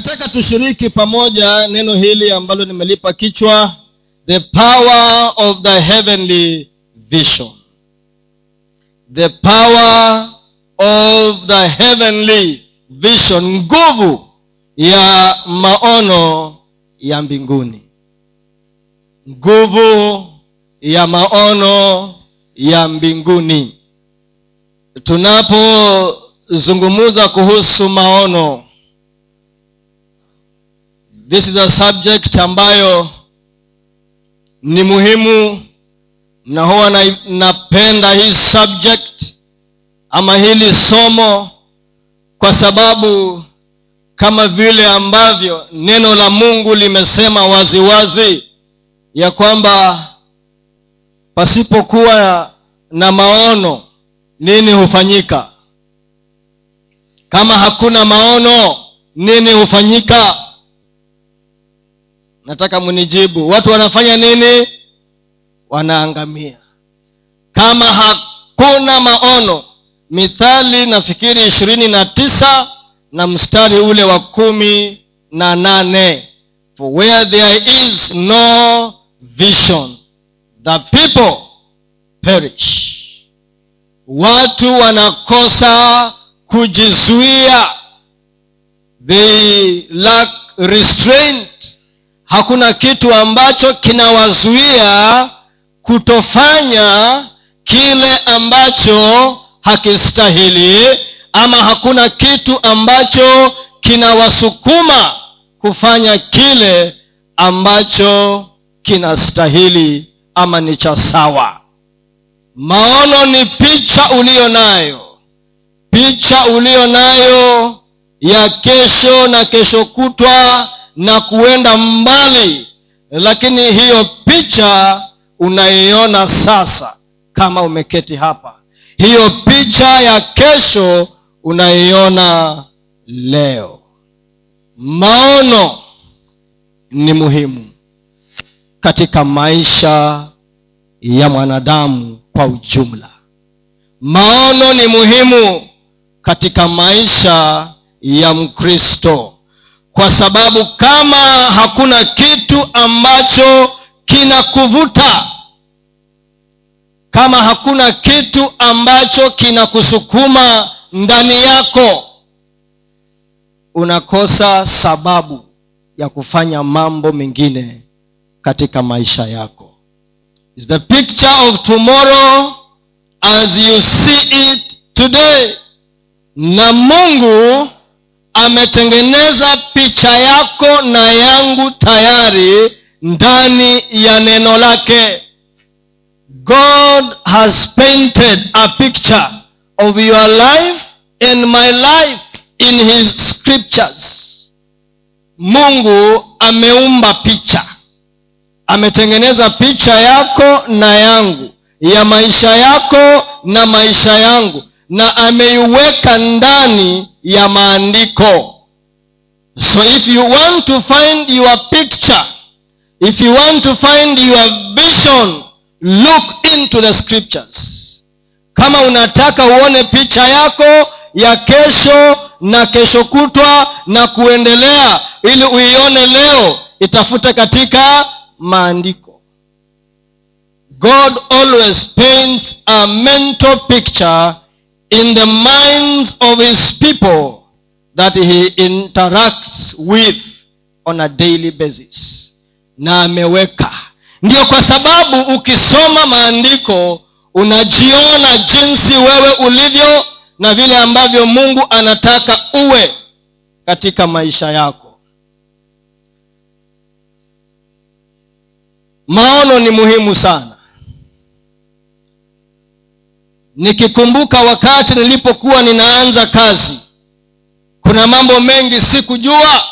nataka tushiriki pamoja neno hili ambalo nimelipa kichwa the power of the heavenly vision. The power of the heavenly vision. Nguvu ya maono ya mbinguni. Nguvu ya maono ya mbinguni. Tunapozungumza kuhusu maono this is a subject ambayo ni muhimu na huwa na, napenda hii subject ama hili somo kwa sababu kama vile ambavyo neno la mungu limesema waziwazi wazi, ya kwamba pasipokuwa na maono nini hufanyika? Kama hakuna maono nini hufanyika nataka mnijibu. Watu wanafanya nini? Wanaangamia. Kama hakuna maono mithali nafikiri ishirini na tisa na mstari ule wa kumi na nane. For where there is no vision the people perish. Watu wanakosa kujizuia. They lack restraint hakuna kitu ambacho kinawazuia kutofanya kile ambacho hakistahili ama hakuna kitu ambacho kinawasukuma kufanya kile ambacho kinastahili ama ni cha sawa. Maono ni picha uliyo nayo. Picha uliyo nayo ya kesho na kesho kutwa na kuenda mbali. Lakini hiyo picha unaiona sasa kama umeketi hapa. Hiyo picha ya kesho unaiona leo. Maono ni muhimu katika maisha ya mwanadamu kwa ujumla. Maono ni muhimu katika maisha ya mkristo kwa sababu kama hakuna kitu ambacho kinakuvuta kama hakuna kitu ambacho kinakusukuma ndani yako unakosa sababu ya kufanya mambo mengine katika maisha yako. It's the picture of tomorrow as you see it today. Na mungu ametengeneza picha yako na yangu tayari ndani ya neno lake. God has painted a picture of your life and my life in his scriptures. Mungu ameumba picha. Ametengeneza picha yako na yangu ya maisha yako na maisha yangu na ameiweka ndani ya maandiko. So if you want to find your picture if you want to find your vision look into the scriptures. Kama unataka uone picha yako ya kesho na kesho kutwa na kuendelea ili uione leo itafute katika maandiko. God always paints a mental picture in the minds of his people that he interacts with on a daily basis. Na ameweka. Ndio kwa sababu ukisoma maandiko unajiona jinsi wewe ulivyo na vile ambavyo mungu anataka uwe katika maisha yako. Maono ni muhimu sana nikikumbuka wakati nilipokuwa ninaanza kazi kuna mambo mengi sikujua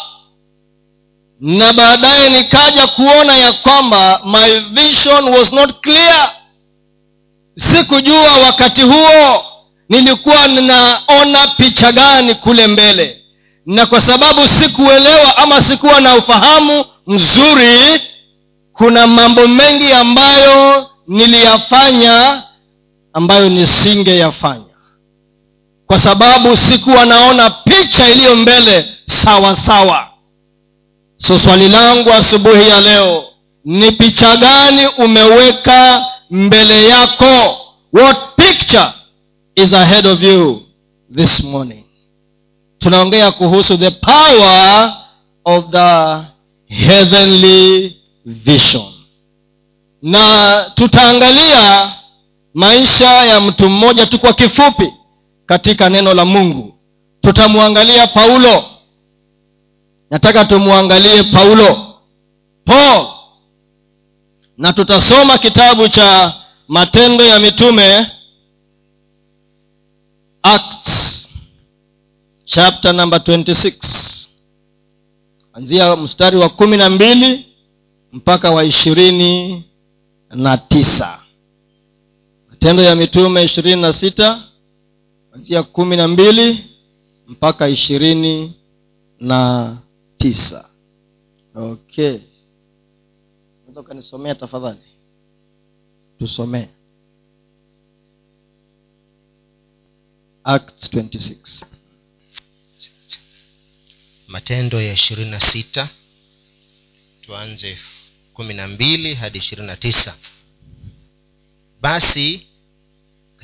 na baadaye nikaja kuona ya kwamba my vision was not clear. Sikujua wakati huo nilikuwa ninaona picha gani kule mbele na kwa sababu sikuelewa ama sikuwa na ufahamu mzuri kuna mambo mengi ambayo niliyafanya ambayo nisingeyafanya. Kwa sababu sikuwa naona picha iliyo mbele sawa sawa. So swali langu asubuhi ya leo ni picha gani umeweka mbele yako? What picture is ahead of you this morning? Tunaongea kuhusu the power of the heavenly vision. Na tutaangalia maisha ya mtu mmoja tu kwa kifupi katika neno la mungu. Tutamwangalia paulo. Nataka tumwangalie paulo. Paul. Na tutasoma kitabu cha matendo ya mitume acts chapter number 26 anzia mstari wa kumi na mbili mpaka wa ishirini na tisa matendo ya mitume ishirini na sita kwanzia kumi na mbili mpaka ishirini na tisa. Okay. Unaweza ukanisomea tafadhali? Tusomee. Acts 26 matendo ya ishirini na sita tuanze kumi na mbili hadi ishirini na tisa. Basi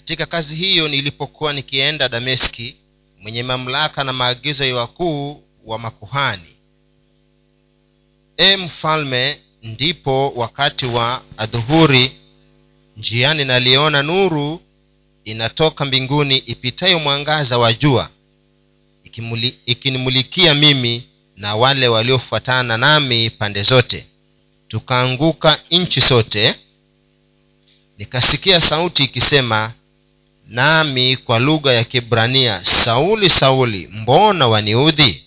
katika kazi hiyo nilipokuwa nikienda dameski mwenye mamlaka na maagizo ya wakuu wa makuhani. E mfalme ndipo wakati wa adhuhuri njiani naliona nuru inatoka mbinguni ipitayo mwangaza wa jua ikinimulikia mimi na wale waliofuatana nami pande zote. Tukaanguka nchi sote nikasikia sauti ikisema nami kwa lugha ya kibrania sauli sauli mbona waniudhi?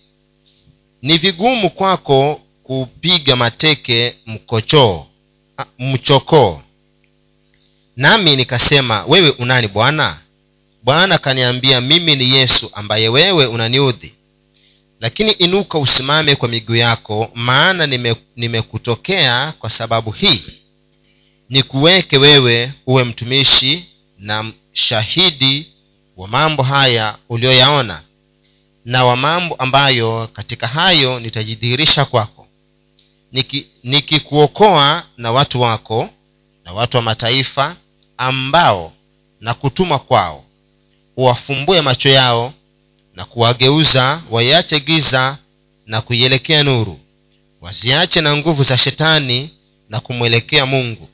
Ni vigumu kwako kupiga mateke mkochoo mchokoo nami nikasema wewe unani bwana? Bwana akaniambia mimi ni yesu ambaye wewe unaniudhi. Lakini inuka usimame kwa miguu yako maana nime- nimekutokea kwa sababu hii. Nikuweke wewe uwe mtumishi na shahidi wa mambo haya uliyoyaona na wa mambo ambayo katika hayo nitajidhihirisha kwako. Niki- nikikuokoa na watu wako na watu wa mataifa ambao na kutuma kwao uwafumbue macho yao na kuwageuza waiache giza na kuielekea nuru waziache na nguvu za shetani na kumwelekea mungu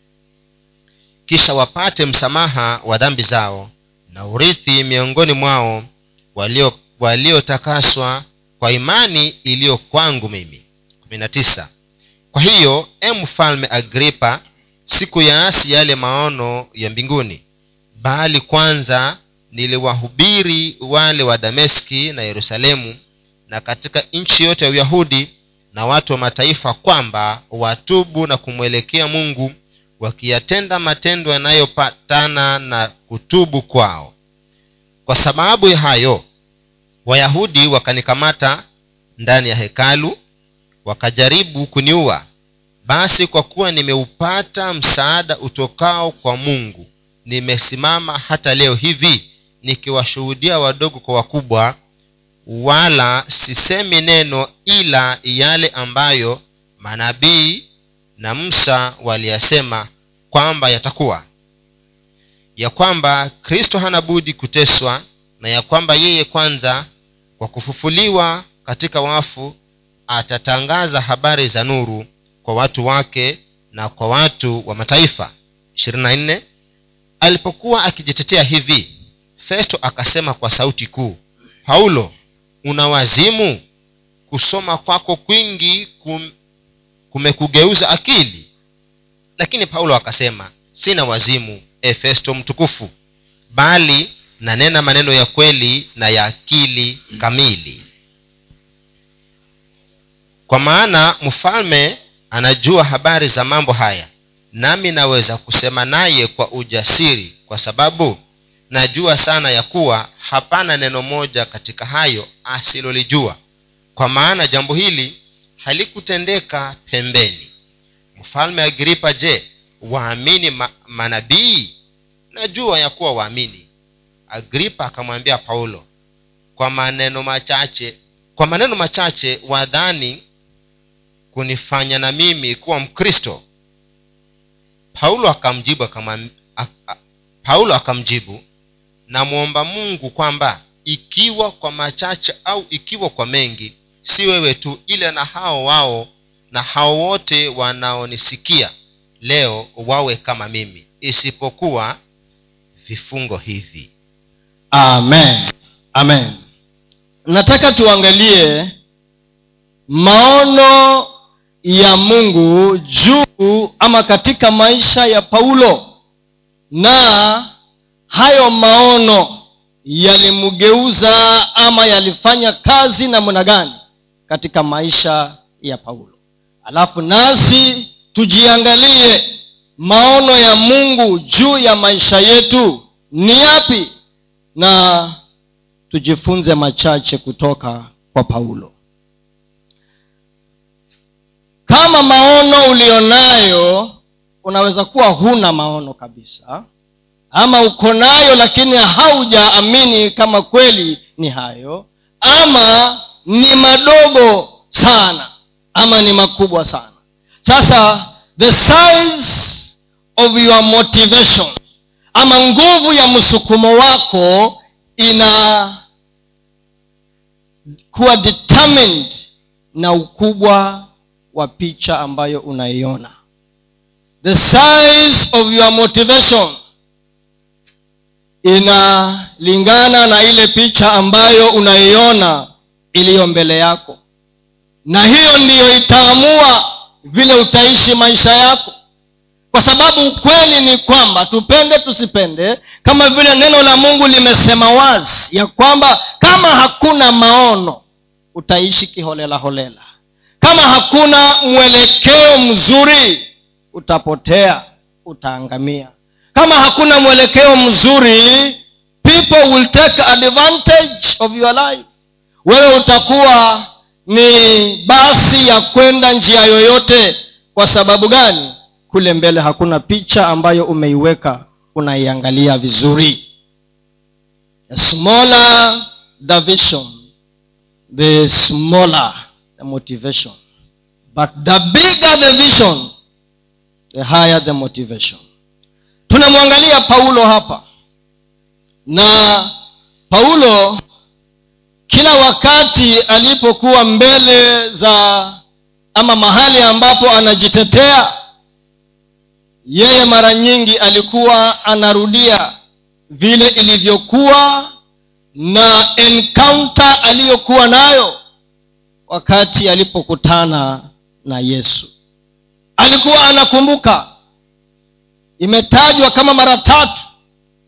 kisha wapate msamaha wa dhambi zao na urithi miongoni mwao walio- waliotakaswa kwa imani iliyo kwangu mimi. 19 kwa hiyo e mfalme agripa sikuyaasi yale maono ya mbinguni bali kwanza niliwahubiri wale wa dameski na yerusalemu na katika nchi yote ya uyahudi na watu wa mataifa kwamba watubu na kumwelekea mungu wakiyatenda matendo yanayopatana na kutubu kwao. Kwa sababu hayo wayahudi wakanikamata ndani ya hekalu wakajaribu kuniua. Basi kwa kuwa nimeupata msaada utokao kwa mungu nimesimama hata leo hivi nikiwashuhudia wadogo kwa wakubwa wala sisemi neno ila yale ambayo manabii na musa waliyasema kwamba yatakuwa. Ya kwamba kristo hana budi kuteswa na ya kwamba yeye kwanza kwa kufufuliwa katika wafu atatangaza habari za nuru kwa watu wake na kwa watu wa mataifa. 24 alipokuwa akijitetea hivi festo akasema kwa sauti kuu paulo una wazimu kusoma kwako kwingi kum, kumekugeuza akili lakini paulo akasema sina wazimu efesto mtukufu bali nanena maneno ya kweli na ya akili kamili. Kwa maana mfalme anajua habari za mambo haya nami naweza kusema naye kwa ujasiri kwa sababu najua sana ya kuwa hapana neno moja katika hayo asilolijua. Kwa maana jambo hili halikutendeka pembeni mfalme agripa je waamini ma, manabii? Najua ya kuwa waamini. Agripa akamwambia paulo kwa maneno machache kwa maneno machache wadhani kunifanya na mimi kuwa mkristo. Paulo akamjibu paulo akamjibu namwomba mungu kwamba ikiwa kwa machache au ikiwa kwa mengi si wewe tu ila na hao wao na hao wote wanaonisikia leo wawe kama mimi isipokuwa vifungo hivi. Amen. Amen. Nataka tuangalie maono ya mungu juu ama katika maisha ya paulo. Na hayo maono yalimgeuza ama yalifanya kazi namna gani katika maisha ya paulo alafu nasi tujiangalie maono ya mungu juu ya maisha yetu. Ni yapi? Na tujifunze machache kutoka kwa paulo. Kama maono ulionayo unaweza kuwa huna maono kabisa. Ama uko nayo lakini haujaamini kama kweli ni hayo. Ama ni madogo sana ama ni makubwa sana. Sasa the size of your motivation ama nguvu ya msukumo wako ina kuwa determined na ukubwa wa picha ambayo unaiona. The size of your motivation inalingana na ile picha ambayo unaiona iliyo mbele yako na hiyo ndiyo itaamua vile utaishi maisha yako. Kwa sababu ukweli ni kwamba tupende tusipende kama vile neno la mungu limesema wazi ya kwamba kama hakuna maono utaishi kiholela holela. Kama hakuna mwelekeo mzuri utapotea utaangamia. Kama hakuna mwelekeo mzuri people will take advantage of your life. Wewe utakuwa ni basi ya kwenda njia yoyote. Kwa sababu gani? Kule mbele hakuna picha ambayo umeiweka unaiangalia vizuri. The smaller the vision the smaller the motivation. But the bigger the vision the higher the motivation. Tunamwangalia paulo hapa. Na paulo kila wakati alipokuwa mbele za ama mahali ambapo anajitetea yeye mara nyingi alikuwa anarudia vile ilivyokuwa na encounter aliyokuwa nayo wakati alipokutana na yesu. Alikuwa anakumbuka imetajwa kama mara tatu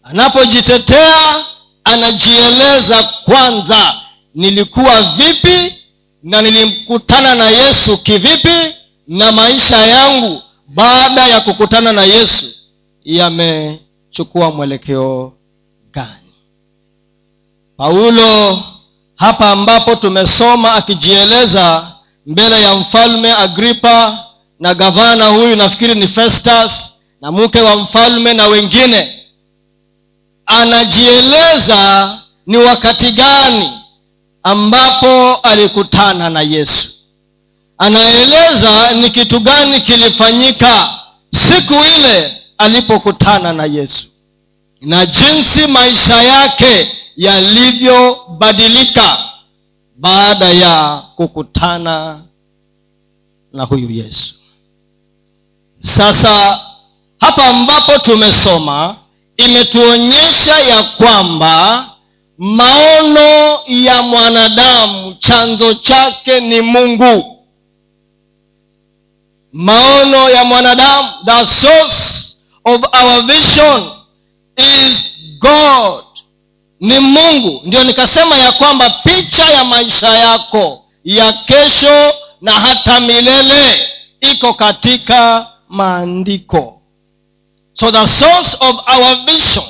anapojitetea anajieleza kwanza nilikuwa vipi na nilimkutana na yesu kivipi na maisha yangu baada ya kukutana na yesu yamechukua mwelekeo gani? Paulo hapa ambapo tumesoma akijieleza mbele ya mfalme agripa na gavana huyu nafikiri ni festus na mke wa mfalme na wengine anajieleza ni wakati gani ambapo alikutana na yesu. Anaeleza ni kitu gani kilifanyika siku ile alipokutana na yesu. Na jinsi maisha yake yalivyobadilika baada ya kukutana na huyu yesu. Sasa hapa ambapo tumesoma imetuonyesha ya kwamba maono ya mwanadamu chanzo chake ni mungu. Maono ya mwanadamu the source of our vision is god. Ni mungu. Ndio nikasema ya kwamba picha ya maisha yako ya kesho na hata milele iko katika maandiko. So the source of our vision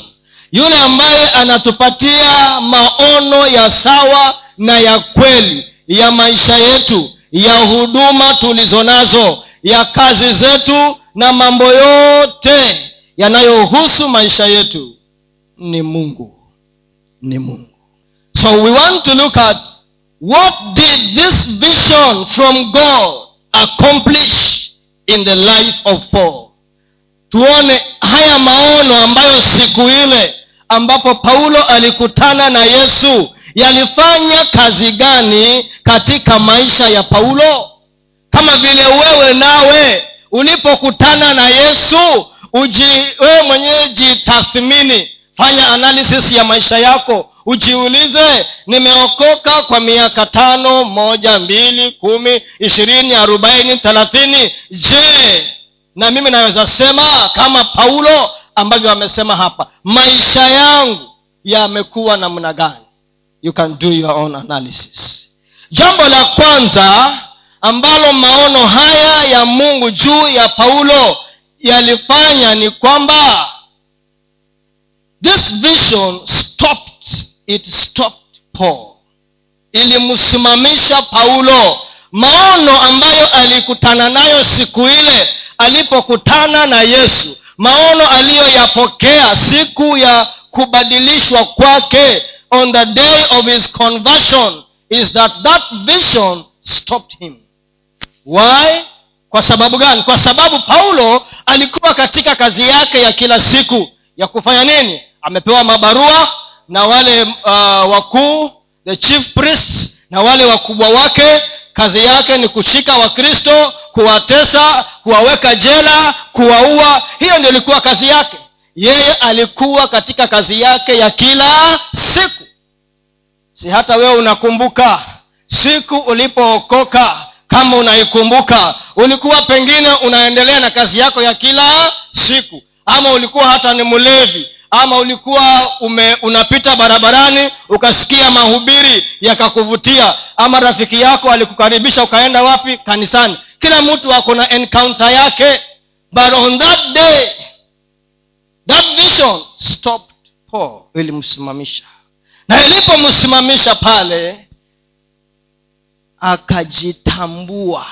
yule ambaye anatupatia maono ya sawa na ya kweli ya maisha yetu ya huduma tulizo nazo ya kazi zetu na mambo yote yanayohusu maisha yetu ni mungu ni mungu. So we want to look at what did this vision from god accomplish in the life of paul? Tuone haya maono ambayo siku ile ambapo paulo alikutana na yesu. Yalifanya kazi gani katika maisha ya paulo? Kama vile wewe nawe ulipokutana na yesu uji wewe mwenyewe jitathmini. Fanya analysis ya maisha yako. Ujiulize nimeokoka kwa miaka tano moja mbili kumi ishirini arobaini thelathini. Je na mimi naweza sema kama paulo ambavyo amesema hapa maisha yangu yamekuwa namna gani? You can do your own analysis. Jambo la kwanza ambalo maono haya ya mungu juu ya paulo yalifanya ni kwamba this vision stopped it stopped paul. Ilimsimamisha paulo. Maono ambayo alikutana nayo siku ile alipokutana na yesu maono aliyoyapokea siku ya kubadilishwa kwake on the day of his conversion is that that vision stopped him. Why? Kwa sababu gani? Kwa sababu paulo alikuwa katika kazi yake ya kila siku ya kufanya nini? Amepewa mabarua na wale uh, wakuu the chief priest na wale wakubwa wake kazi yake ni kushika wakristo kuwatesa kuwaweka jela kuwaua. Hiyo ndio ilikuwa kazi yake. Yeye alikuwa katika kazi yake ya kila siku. Si hata wewe unakumbuka siku ulipookoka kama unaikumbuka ulikuwa pengine unaendelea na kazi yako ya kila siku ama ulikuwa hata ni mlevi ama ulikuwa ume, unapita barabarani ukasikia mahubiri yakakuvutia. Ama rafiki yako alikukaribisha ukaenda wapi? Kanisani. Kila mtu ako na encounter yake. But on that day that vision stopped. Paul ilimsimamisha. Na ilipomsimamisha pale akajitambua.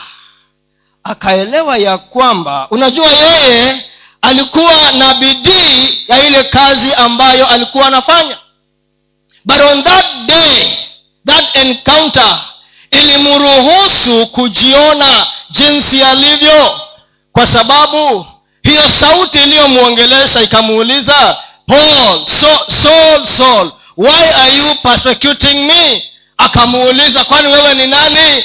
Akaelewa ya kwamba unajua yeye alikuwa na bidii ya ile kazi ambayo alikuwa anafanya. But on that day that encounter ilimruhusu kujiona jinsi alivyo kwa sababu hiyo sauti iliyomwongelesha ikamuuliza paul so, saul why are you persecuting me? Akamuuliza kwani wewe ni nani?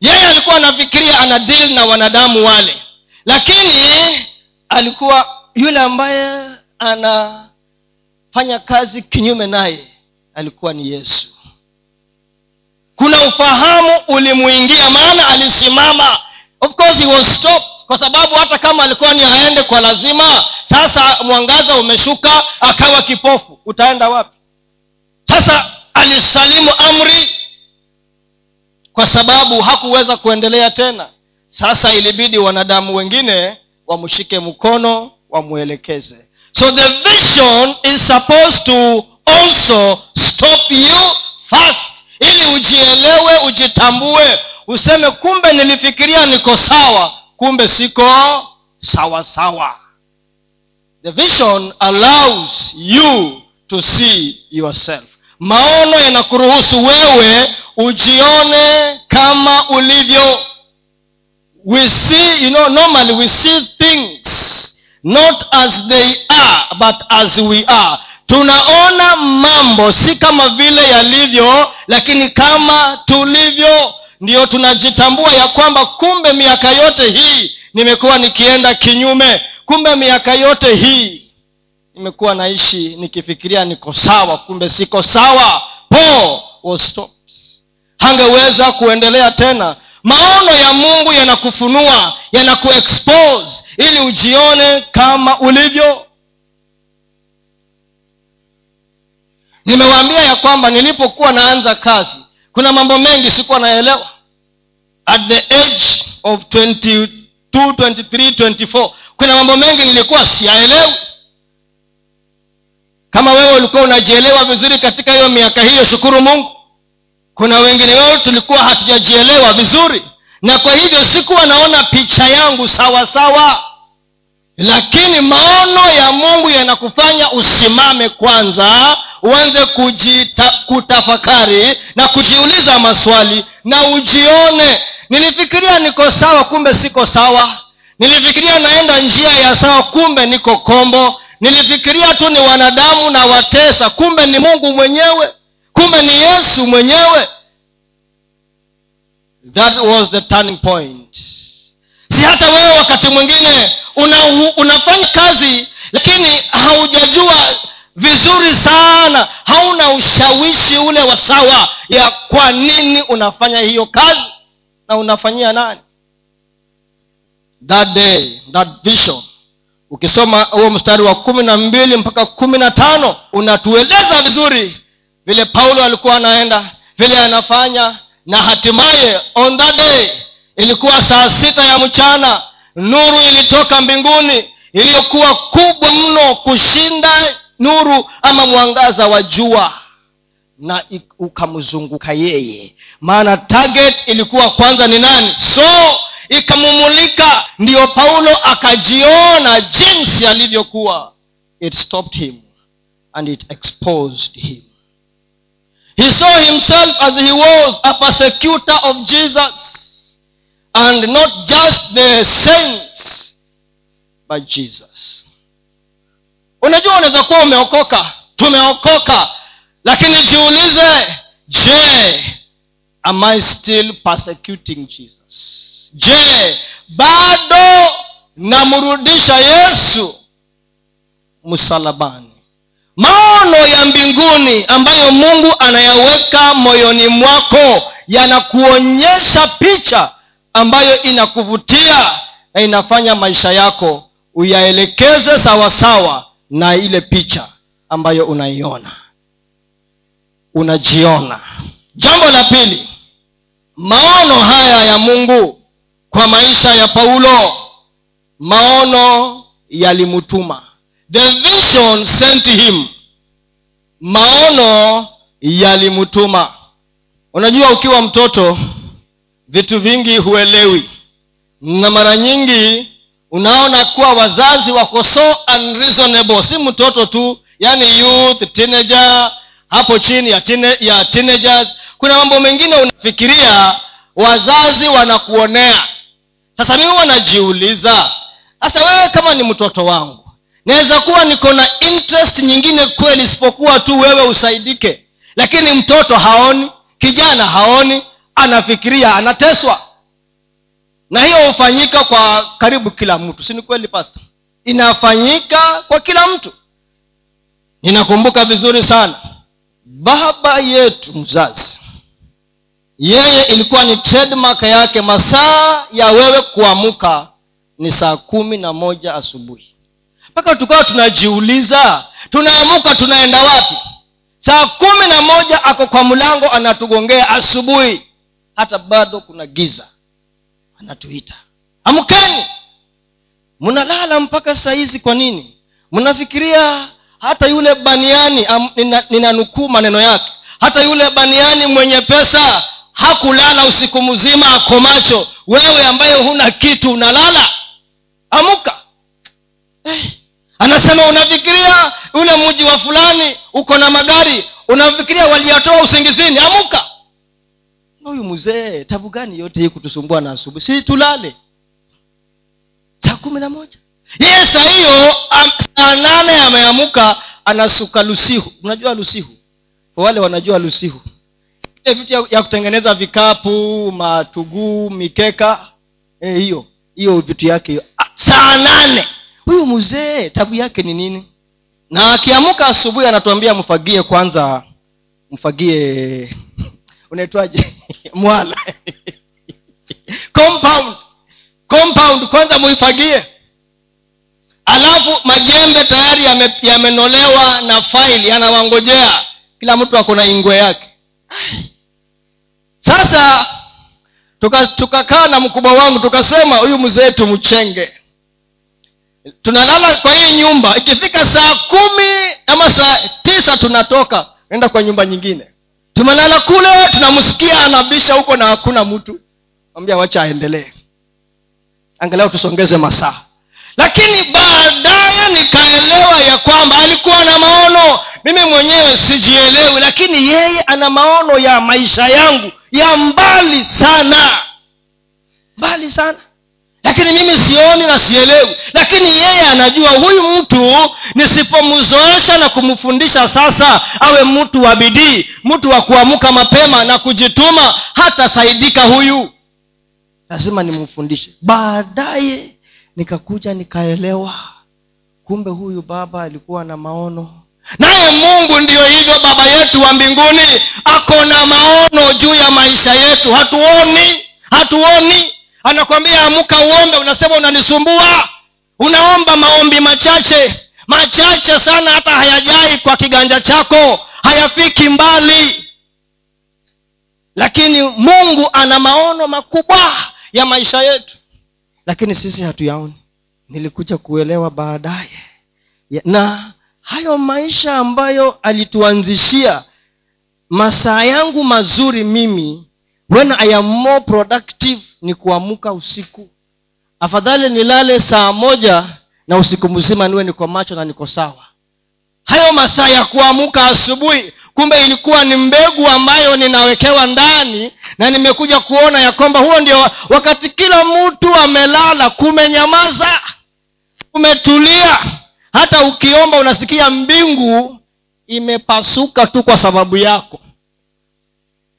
Yeye alikuwa anafikiria ana deal na wanadamu wale lakini alikuwa yule ambaye anafanya kazi kinyume naye alikuwa ni yesu. Kuna ufahamu ulimuingia maana alisimama. Of course he was stopped kwa sababu hata kama alikuwa ni aende kwa lazima sasa mwangaza umeshuka akawa kipofu. Utaenda wapi? Sasa alisalimu amri kwa sababu hakuweza kuendelea tena sasa ilibidi wanadamu wengine wamshike mkono wamwelekeze so the vision is supposed to also stop you fast ili ujielewe ujitambue useme kumbe nilifikiria niko sawa kumbe siko sawa sawa. The vision allows you to see yourself. Maono yanakuruhusu wewe ujione kama ulivyo we see you know normally we see things not as they are but as we are. Tunaona mambo si kama vile yalivyo lakini kama tulivyo ndiyo tunajitambua ya kwamba kumbe miaka yote hii nimekuwa nikienda kinyume. Kumbe miaka yote hii nimekuwa naishi nikifikiria niko sawa kumbe siko sawa. Po hangeweza kuendelea tena maono ya mungu yanakufunua yanakuexpose ili ujione kama ulivyo. Nimewaambia ya kwamba nilipokuwa naanza kazi kuna mambo mengi sikuwa naelewa. At the age of 22 23 24 kuna mambo mengi nilikuwa siyaelewi. Kama wewe ulikuwa unajielewa vizuri katika hiyo miaka hiyo shukuru mungu kuna wengine wao tulikuwa hatujajielewa vizuri na kwa hivyo sikuwa naona picha yangu sawa sawa. Lakini maono ya mungu yanakufanya usimame kwanza uanze kutafakari na kujiuliza maswali na ujione. Nilifikiria niko sawa kumbe siko sawa. Nilifikiria naenda njia ya sawa kumbe niko kombo. Nilifikiria tu ni wanadamu na watesa kumbe ni mungu mwenyewe kumbe ni yesu mwenyewe. That was the turning point. Si hata wewe wakati mwingine una, unafanya kazi lakini haujajua vizuri sana hauna ushawishi ule wa sawa ya kwa nini unafanya hiyo kazi na unafanyia nani. That day that vision. Ukisoma huo mstari wa kumi na mbili mpaka kumi na tano unatueleza vizuri vile paulo alikuwa anaenda vile anafanya na hatimaye on that day ilikuwa saa sita ya mchana nuru ilitoka mbinguni iliyokuwa kubwa mno kushinda nuru ama mwangaza wa jua na ukamzunguka yeye. Maana target ilikuwa kwanza ni nani? So ikamumulika ndiyo paulo akajiona jinsi alivyokuwa. It stopped him and it exposed him he saw himself as he was a persecutor of jesus and not just the saints but jesus. Unajua unaweza kuwa umeokoka tumeokoka lakini jiulize je am i still persecuting jesus? Je bado namrudisha yesu msalabani maono ya mbinguni ambayo mungu anayaweka moyoni mwako yanakuonyesha picha ambayo inakuvutia na inafanya maisha yako uyaelekeze sawasawa na ile picha ambayo unaiona. Unajiona. Jambo la pili maono haya ya mungu kwa maisha ya paulo. Maono yalimtuma the vision sent him. Maono yalimtuma unajua ukiwa mtoto vitu vingi huelewi. Na mara nyingi unaona kuwa wazazi wako so unreasonable. Si mtoto tu yani youth teenager hapo chini ya, tine, ya teenagers. Kuna mambo mengine unafikiria wazazi wanakuonea. Sasa mimi wanajiuliza sasa wewe kama ni mtoto wangu naweza kuwa niko na interest nyingine kweli isipokuwa tu wewe usaidike. Lakini mtoto haoni kijana haoni anafikiria anateswa. Na hiyo hufanyika kwa karibu kila mtu. Si ni kweli pasta inafanyika kwa kila mtu. Ninakumbuka vizuri sana. Baba yetu mzazi yeye ilikuwa ni trademark yake masaa ya wewe kuamka ni saa kumi na moja asubuhi mpaka tukawa tunajiuliza tunaamuka tunaenda wapi? Saa kumi na moja ako kwa mlango anatugongea asubuhi. Hata bado kuna giza. Anatuita. Amkeni! Mnalala mpaka saa hizi kwa nini? Mnafikiria hata yule baniani ninanukuu maneno yake. Hata yule baniani mwenye pesa hakulala usiku mzima ako macho. Wewe ambaye huna kitu unalala? Amuka hey. Anasema unafikiria ule mji wa fulani uko na magari? Unafikiria waliyatoa usingizini? Amuka. Huyu mzee tabu gani yote hii kutusumbua na asubuhi? Si tulale. Saa kumi na moja. Yeye saa hiyo saa nane ameamuka anasuka lusihu. Unajua lusihu? Wale wanajua lusihu. Ile vitu ya, ya kutengeneza vikapu matuguu mikeka hiyo e, hiyo vitu yake hiyo saa nane huyu mzee tabu yake ni nini? Na akiamka asubuhi anatuambia mfagie kwanza mfagie unaitwaje? Mwala. Compound. Compound kwanza muifagie. Alafu majembe tayari yamenolewa yame na faili yanawangojea kila mtu ako na ingwe yake. Sasa tukakaa tuka na mkubwa wangu tukasema huyu mzee tumchenge tunalala kwa hii nyumba ikifika saa kumi ama saa tisa tunatoka enda kwa nyumba nyingine. Tumelala kule tunamsikia anabisha huko na hakuna mtu. Ambia wacha aendelee. Angalau tusongeze masaa. Lakini baadaye nikaelewa ya kwamba alikuwa na maono. Mimi mwenyewe sijielewi lakini yeye ana maono ya maisha yangu ya mbali sana. Mbali sana lakini mimi sioni na sielewi. Lakini yeye anajua huyu mtu nisipomzoesha na kumfundisha sasa awe mtu wa bidii mtu wa kuamka mapema na kujituma hatasaidika huyu. Lazima nimfundishe. Baadaye nikakuja nikaelewa. Kumbe huyu baba alikuwa na maono. Naye mungu ndiyo hivyo baba yetu wa mbinguni ako na maono juu ya maisha yetu. Hatuoni hatuoni anakwambia amuka uombe. Unasema unanisumbua. Unaomba maombi machache machache sana hata hayajai kwa kiganja chako hayafiki mbali. Lakini mungu ana maono makubwa ya maisha yetu. Lakini sisi hatuyaoni. Nilikuja kuelewa baadaye. Na hayo maisha ambayo alituanzishia masaa yangu mazuri mimi when i am more productive ni kuamka usiku. Afadhali nilale saa moja na usiku mzima niwe niko macho na niko sawa. Hayo masaa ya kuamka asubuhi kumbe ilikuwa ni mbegu ambayo ninawekewa ndani na nimekuja kuona ya kwamba huo ndio wakati kila mtu amelala kumenyamaza kumetulia. Hata ukiomba unasikia mbingu imepasuka tu kwa sababu yako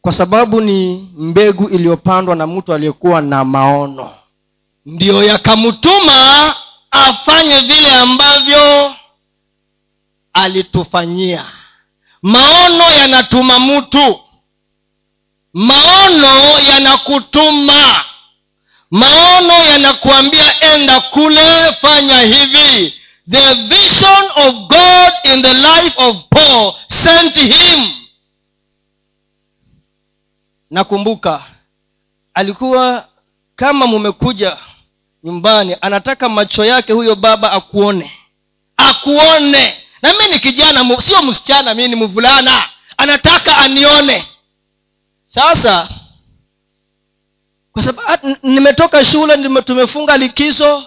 kwa sababu ni mbegu iliyopandwa na mtu aliyekuwa na maono. Ndiyo yakamtuma afanye vile ambavyo alitufanyia. Maono yanatuma mtu. Maono yanakutuma. Maono yanakuambia enda kule fanya hivi. The vision of god in the life of paul sent him nakumbuka alikuwa kama mumekuja nyumbani anataka macho yake huyo baba akuone. Akuone! Na mi ni kijana sio msichana mi ni mvulana. Anataka anione. Sasa kwa sababu nimetoka shule tumefunga likizo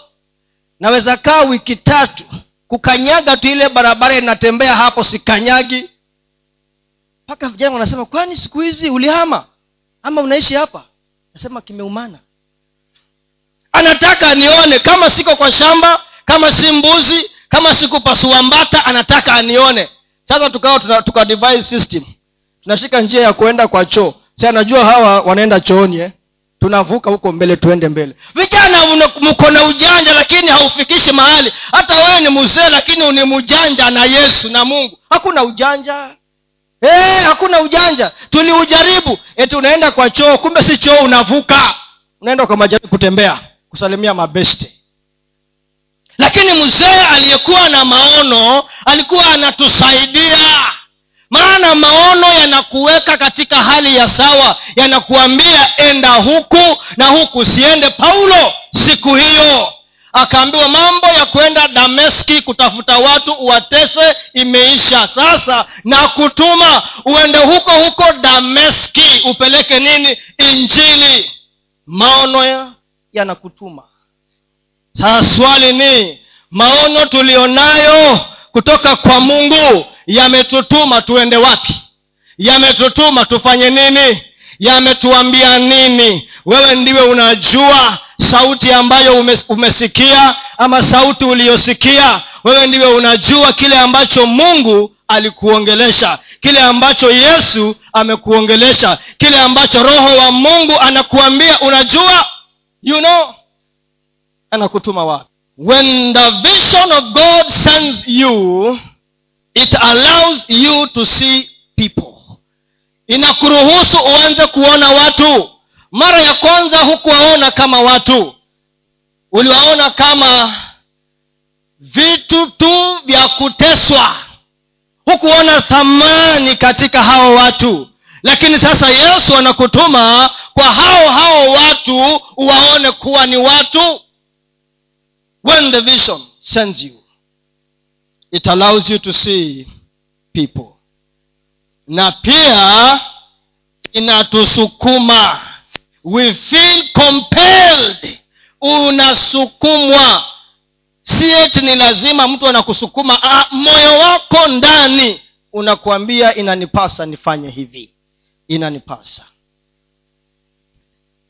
naweza kaa wiki tatu kukanyaga tu ile barabara inatembea hapo sikanyagi. Mpaka vijana wanasema kwani siku hizi ulihama ama unaishi hapa? Nasema kimeumana. Anataka anione kama siko kwa shamba kama si mbuzi kama sikupasua mbata anataka anione. Sasa tukawa tuka device system. Tunashika njia ya kuenda kwa choo. Si anajua hawa wanaenda chooni eh? tunavuka huko mbele tuende mbele. Vijana mko na ujanja lakini haufikishi mahali. Hata wewe ni mzee lakini ni mjanja na yesu na mungu. Hakuna ujanja hey, hakuna ujanja. Tuliujaribu. Eti unaenda kwa choo kumbe si choo unavuka. Unaenda kwa majaribu kutembea kusalimia mabeste lakini mzee aliyekuwa na maono alikuwa anatusaidia. Maana maono yanakuweka katika hali ya sawa yanakuambia enda huku na huku siende paulo siku hiyo akaambiwa mambo ya kwenda dameski kutafuta watu uwatese imeisha. Sasa na kutuma uende huko huko dameski upeleke nini? Injili. Maono yanakutuma. Sasa swali ni maono tuliyonayo kutoka kwa mungu yametutuma tuende wapi? Yametutuma tufanye nini? Yametuambia nini? Wewe ndiwe unajua sauti ambayo umesikia ama sauti uliyosikia wewe ndiwe unajua kile ambacho mungu alikuongelesha kile ambacho yesu amekuongelesha kile ambacho roho wa mungu anakuambia unajua you know anakutuma wapi? When the vision of god sends you it allows you to see people. Inakuruhusu uanze kuona watu mara ya kwanza hukuwaona kama watu. Uliwaona kama vitu tu vya kuteswa. Hukuona thamani katika hao watu. Lakini sasa yesu anakutuma kwa hao hao watu uwaone kuwa ni watu. When the vision sends you it allows you to see people. Na pia inatusukuma we feel compelled. Unasukumwa. Si ni lazima mtu anakusukuma. Ah, moyo wako ndani. Unakuambia inanipasa nifanye hivi. Inanipasa.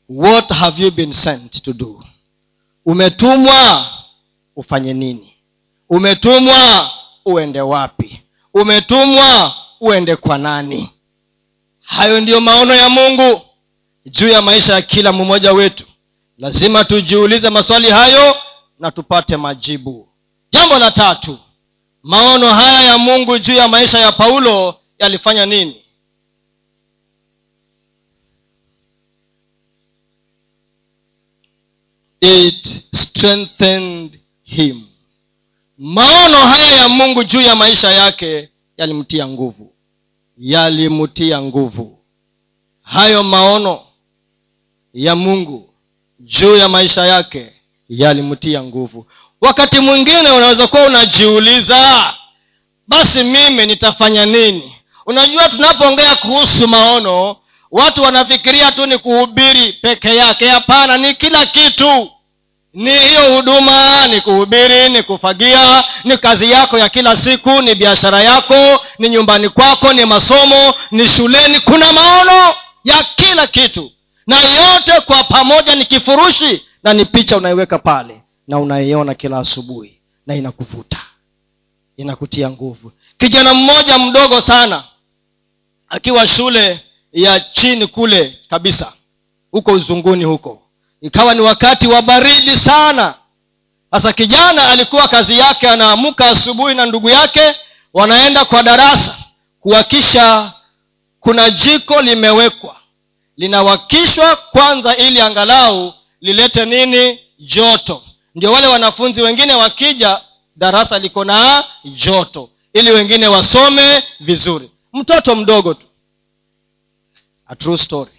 What have you been sent to do? Umetumwa ufanye nini? Umetumwa uende wapi? Umetumwa uende kwa nani? Hayo ndiyo maono ya mungu juu ya maisha ya kila mmoja wetu. Lazima tujiulize maswali hayo na tupate majibu. Jambo la tatu maono haya ya mungu juu ya maisha ya paulo yalifanya nini? It strengthened him. Maono haya ya mungu juu ya maisha yake yalimtia nguvu. Yalimtia nguvu. Hayo maono ya mungu juu ya maisha yake yalimtia nguvu. Wakati mwingine unaweza kuwa unajiuliza basi mimi nitafanya nini? Unajua tunapoongea kuhusu maono watu wanafikiria tu ni kuhubiri peke yake. Hapana ni kila kitu. Ni hiyo huduma ni kuhubiri ni kufagia ni kazi yako ya kila siku ni biashara yako ni nyumbani kwako ni masomo ni shuleni. Kuna maono ya kila kitu na yote kwa pamoja ni kifurushi na ni picha unaiweka pale na unaiona kila asubuhi na inakuvuta. Inakutia nguvu. Kijana mmoja mdogo sana akiwa shule ya chini kule kabisa huko uzunguni huko. Ikawa ni wakati wa baridi sana. Sasa kijana alikuwa kazi yake anaamka asubuhi na ndugu yake wanaenda kwa darasa kuhakisha kuna jiko limewekwa linawakishwa kwanza ili angalau lilete nini? Joto. Ndio wale wanafunzi wengine wakija darasa liko na joto ili wengine wasome vizuri. Mtoto mdogo tu. A true story.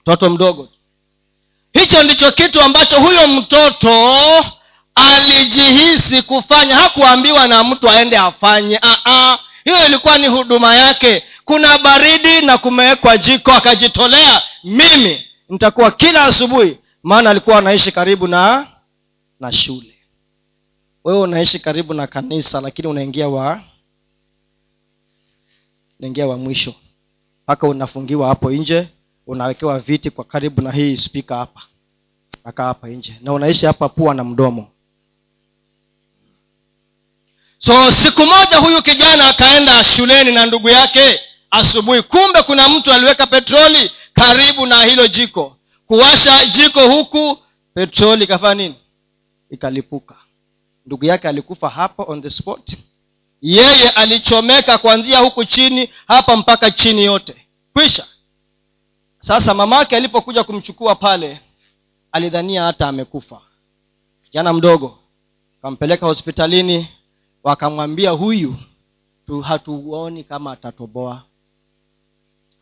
Mtoto mdogo tu. Hicho ndicho kitu ambacho huyo mtoto alijihisi kufanya. Hakuambiwa na mtu aende afanye Aa, hiyo ilikuwa ni huduma yake. Kuna baridi na kumewekwa jiko akajitolea mimi nitakuwa kila asubuhi. Maana alikuwa anaishi karibu na na shule. Wewe unaishi karibu na kanisa lakini unaingia wa unaingia wa mwisho. Mpaka unafungiwa hapo nje unawekewa viti kwa karibu na hii spika hapa. Nakaa hapa nje. Na unaishi hapa pua na mdomo so siku moja huyu kijana akaenda shuleni na ndugu yake. Asubuhi kumbe kuna mtu aliweka petroli karibu na hilo jiko. Kuwasha jiko huku petroli ikafanya nini? Ikalipuka. Ndugu yake alikufa hapo on the spot. Yeye alichomeka kuanzia huku chini hapa mpaka chini yote. Kwisha. Sasa mamake alipokuja kumchukua pale alidhania hata amekufa. Kijana mdogo kampeleka hospitalini wakamwambia huyu tu hatuoni kama atatoboa.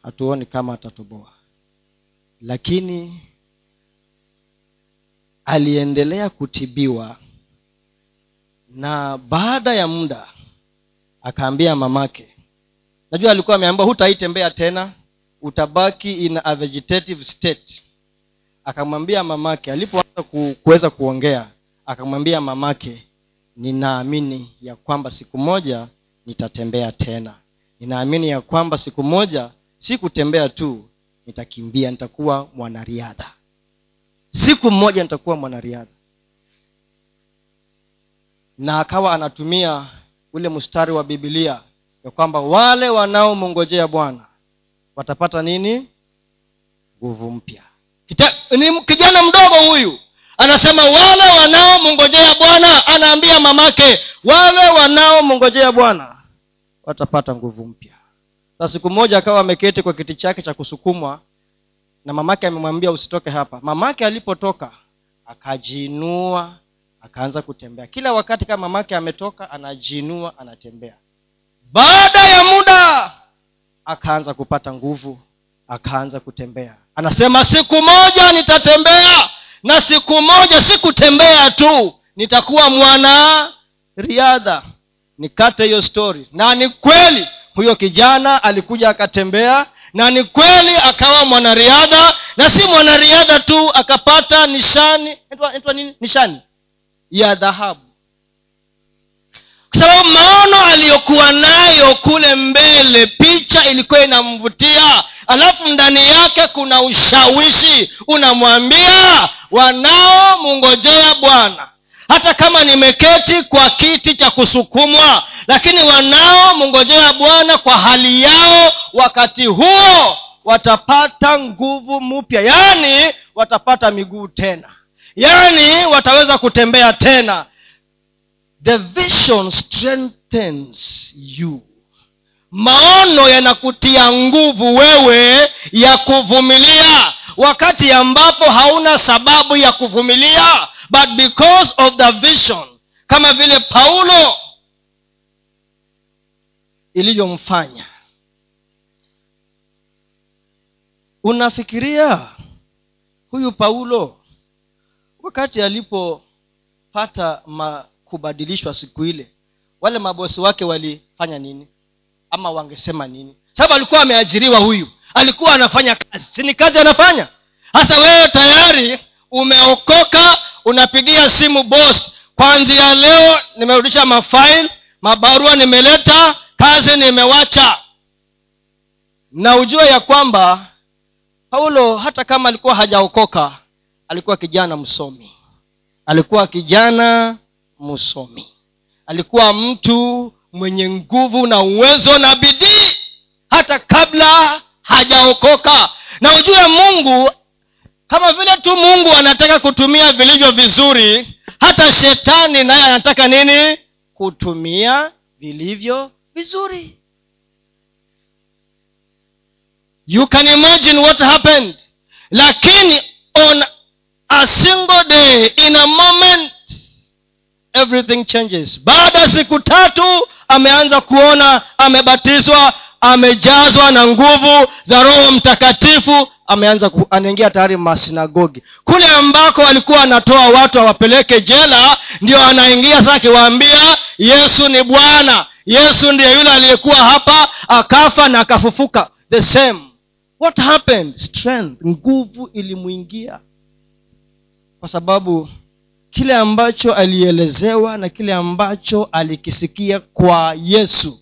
Hatuoni kama atatoboa. Lakini aliendelea kutibiwa na baada ya muda akaambia mamake najua alikuwa ameambiwa hutaitembea tena utabaki in a vegetative state. Akamwambia mamake alipoanza ku, kuweza kuongea akamwambia mamake ninaamini ya kwamba siku moja nitatembea tena. Ninaamini ya kwamba siku moja si kutembea tu nitakimbia nitakuwa mwanariadha. Siku mmoja nitakuwa mwanariadha. Na akawa anatumia ule mstari wa bibilia ya kwamba wale wanaomongojea bwana watapata nini? Nguvu mpya. Kijana mdogo huyu anasema wale wanaomngojea bwana anaambia mamake wale wanaomngojea bwana watapata nguvu mpya. Sa siku moja akawa ameketi kwa kiti chake cha kusukumwa na mamake amemwambia usitoke hapa. Mamake alipotoka akajiinua akaanza kutembea. Kila wakati kama mamake ametoka anajiinua anatembea. Baada ya muda akaanza kupata nguvu akaanza kutembea. Anasema siku moja nitatembea na siku moja si kutembea tu nitakuwa mwana riadha nikate hiyo story. Na ni kweli huyo kijana alikuja akatembea na ni kweli akawa mwanariadha na si mwanariadha tu akapata nishani etwa nini? Nishani. Ya dhahabu kwa sababu maono aliyokuwa nayo kule mbele picha ilikuwa inamvutia. Alafu ndani yake kuna ushawishi. Unamwambia wanaomungojea bwana. Hata kama nimeketi kwa kiti cha kusukumwa lakini wanaomungojea bwana kwa hali yao wakati huo watapata nguvu mpya. Yaani watapata miguu tena. Yaani wataweza kutembea tena the vision strengthens you. Maono yanakutia nguvu wewe ya kuvumilia. Wakati ambapo hauna sababu ya kuvumilia but because of the vision kama vile paulo ilivyomfanya. Unafikiria huyu paulo wakati alipopata kubadilishwa siku ile wale mabosi wake walifanya nini? Ama wangesema nini? Sababu alikuwa ameajiriwa huyu alikuwa anafanya kazi. Sini kazi anafanya? Hasa wewe tayari umeokoka unapigia simu bos kwanzia leo nimerudisha mafail mabarua nimeleta kazi nimewacha. Na ujue ya kwamba paulo hata kama alikuwa hajaokoka alikuwa kijana msomi. Alikuwa kijana msomi alikuwa mtu mwenye nguvu na uwezo na bidii hata kabla hajaokoka. Na ujue mungu kama vile tu mungu anataka kutumia vilivyo vizuri hata shetani naye anataka nini? Kutumia vilivyo vizuri. You can imagine what happened. Lakini on a single day in a moment everything changes. Baada ya siku tatu ameanza kuona amebatizwa amejazwa na nguvu za roho mtakatifu ameanza anaingia tayari masinagogi. Kule ambako alikuwa anatoa watu awapeleke jela ndio anaingia sasa akiwaambia yesu ni bwana. Yesu ndiye yule aliyekuwa hapa akafa na akafufuka. The same. What happened? Strength nguvu ilimwingia. Kwa sababu kile ambacho alielezewa na kile ambacho alikisikia kwa yesu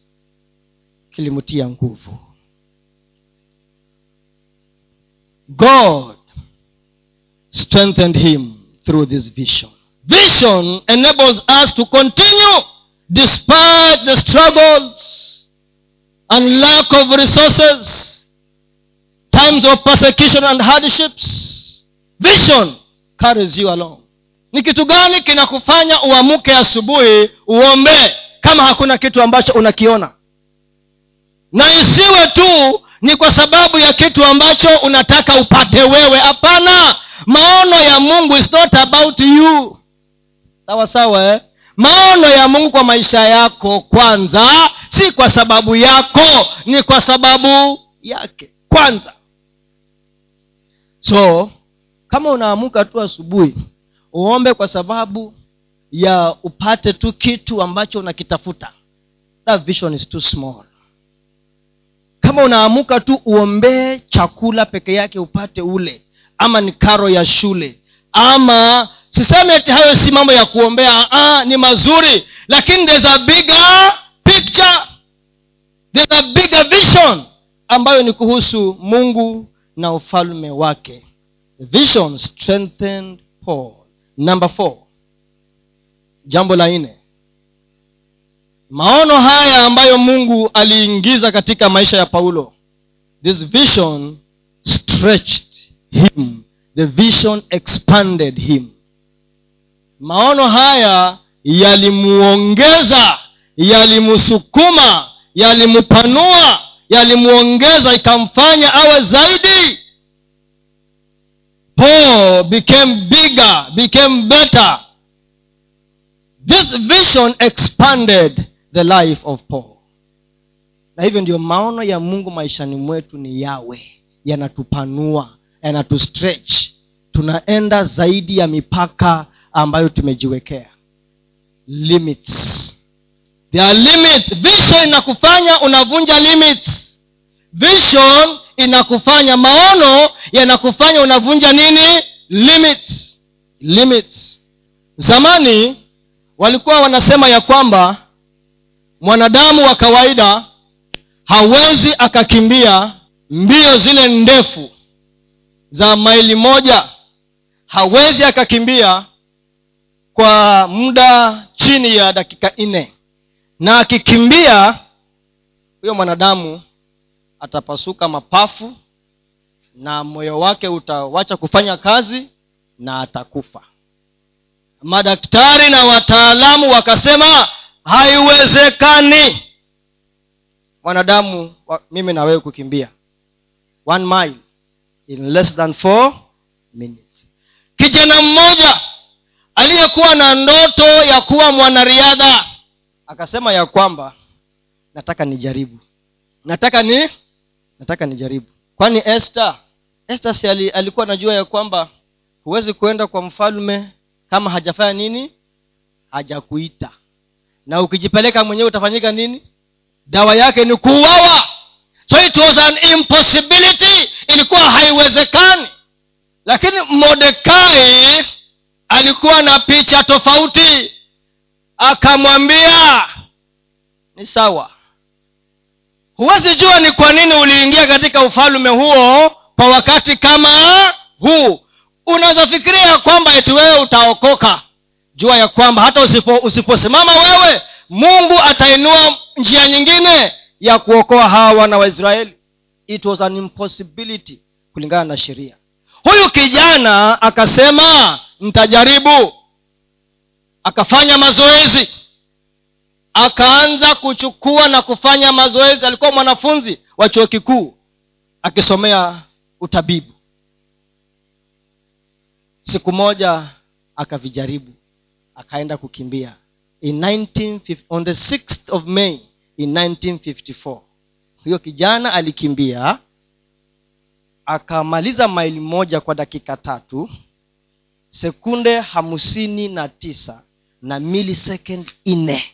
kilimtia nguvu. God strengthened him through this vision. Vision enables us to continue despite the struggles and lack of resources times of persecution and hardships. Vision carries you along ni kitu gani kinakufanya uamuke asubuhi uombee kama hakuna kitu ambacho unakiona? Na isiwe tu ni kwa sababu ya kitu ambacho unataka upate wewe. Hapana. Maono ya mungu is not about you. Sawa sawa eh? maono ya mungu kwa maisha yako kwanza si kwa sababu yako ni kwa sababu yake kwanza. So kama unaamuka tu asubuhi uombe kwa sababu ya upate tu kitu ambacho unakitafuta. That vision is too small. Kama unaamuka tu uombee chakula peke yake upate ule ama ni karo ya shule ama siseme ati hayo si mambo ya kuombea ah, ni mazuri lakini there's a bigger picture. There's a bigger vision ambayo ni kuhusu mungu na ufalme wake. Vision strengthened paul number four. Jambo la nne. Maono haya ambayo mungu aliingiza katika maisha ya paulo. This vision stretched him. The vision expanded him. Maono haya yalimuongeza yalimusukuma yalimupanua yalimuongeza ikamfanya awe zaidi paul became bigger became better. This vision expanded the life of paul. Na hivyo ndio maono ya mungu maishani mwetu ni yawe yanatupanua yanatustretch. Tunaenda zaidi ya mipaka ambayo tumejiwekea. Limits. There are limits. Vision inakufanya unavunja limits. Vision inakufanya maono yanakufanya unavunja nini? Limits. Limits. Zamani walikuwa wanasema ya kwamba mwanadamu wa kawaida hawezi akakimbia mbio zile ndefu za maili moja. Hawezi akakimbia kwa muda chini ya dakika nne. Na akikimbia huyo mwanadamu atapasuka mapafu na moyo wake utawacha kufanya kazi na atakufa. Madaktari na wataalamu wakasema haiwezekani. Mwanadamu mimi na wewe kukimbia. One mile in less than four minutes. Kijana mmoja aliyekuwa na ndoto ya kuwa mwanariadha akasema ya kwamba nataka nijaribu. Nataka ni nataka nijaribu. Kwani esther? Esther si ali, alikuwa anajua ya kwamba huwezi kuenda kwa mfalme kama hajafanya nini? Hajakuita. Na ukijipeleka mwenyewe utafanyika nini? Dawa yake ni kuuawa. So it was an impossibility. Ilikuwa haiwezekani. Lakini modekai alikuwa na picha tofauti. Akamwambia ni sawa huwezi jua ni kwa nini uliingia katika ufalume huo kwa wakati kama huu. Unaweza fikiria kwamba eti wewe utaokoka. Jua ya kwamba hata usipo usiposimama wewe mungu atainua njia nyingine ya kuokoa hawa wana wa israeli. It was an impossibility kulingana na sheria. Huyu kijana akasema ntajaribu akafanya mazoezi akaanza kuchukua na kufanya mazoezi. Alikuwa mwanafunzi wa chuo kikuu akisomea utabibu. Siku moja akavijaribu akaenda kukimbia. In 19, on the 6th of may in 1954 huyo kijana alikimbia akamaliza maili moja kwa dakika tatu sekunde hamsini na tisa na milisekend nne